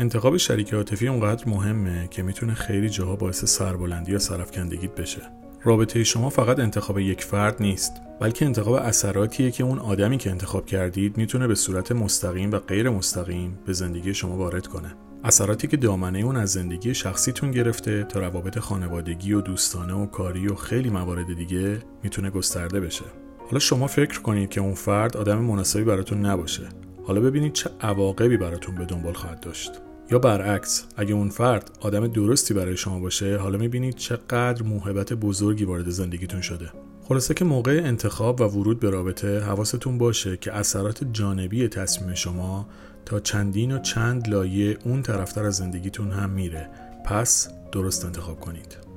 انتخاب شریک عاطفی اونقدر مهمه که می‌تونه خیلی جاها باعث سربلندی یا سرفکندگیت بشه. رابطه شما فقط انتخاب یک فرد نیست بلکه انتخاب اثراتیه که اون آدمی که انتخاب کردید می‌تونه به صورت مستقیم و غیر مستقیم به زندگی شما وارد کنه. اثراتی که دامنه اون از زندگی شخصیتون گرفته تا روابط خانوادگی و دوستانه و کاری و خیلی موارد دیگه می‌تونه گسترده بشه. حالا شما فکر کنید که اون فرد آدم مناسبی براتون نباشه. حالا ببینید چه عواقبی براتون به دنبال خواهد داشت. یا برعکس اگه اون فرد آدم درستی برای شما باشه حالا می‌بینید چقدر موهبت بزرگی وارد زندگیتون شده. خلاصه که موقع انتخاب و ورود به رابطه حواستون باشه که اثرات جانبی تصمیم شما تا چندین و چند لایه اون طرفتر از زندگیتون هم میره. پس درست انتخاب کنید.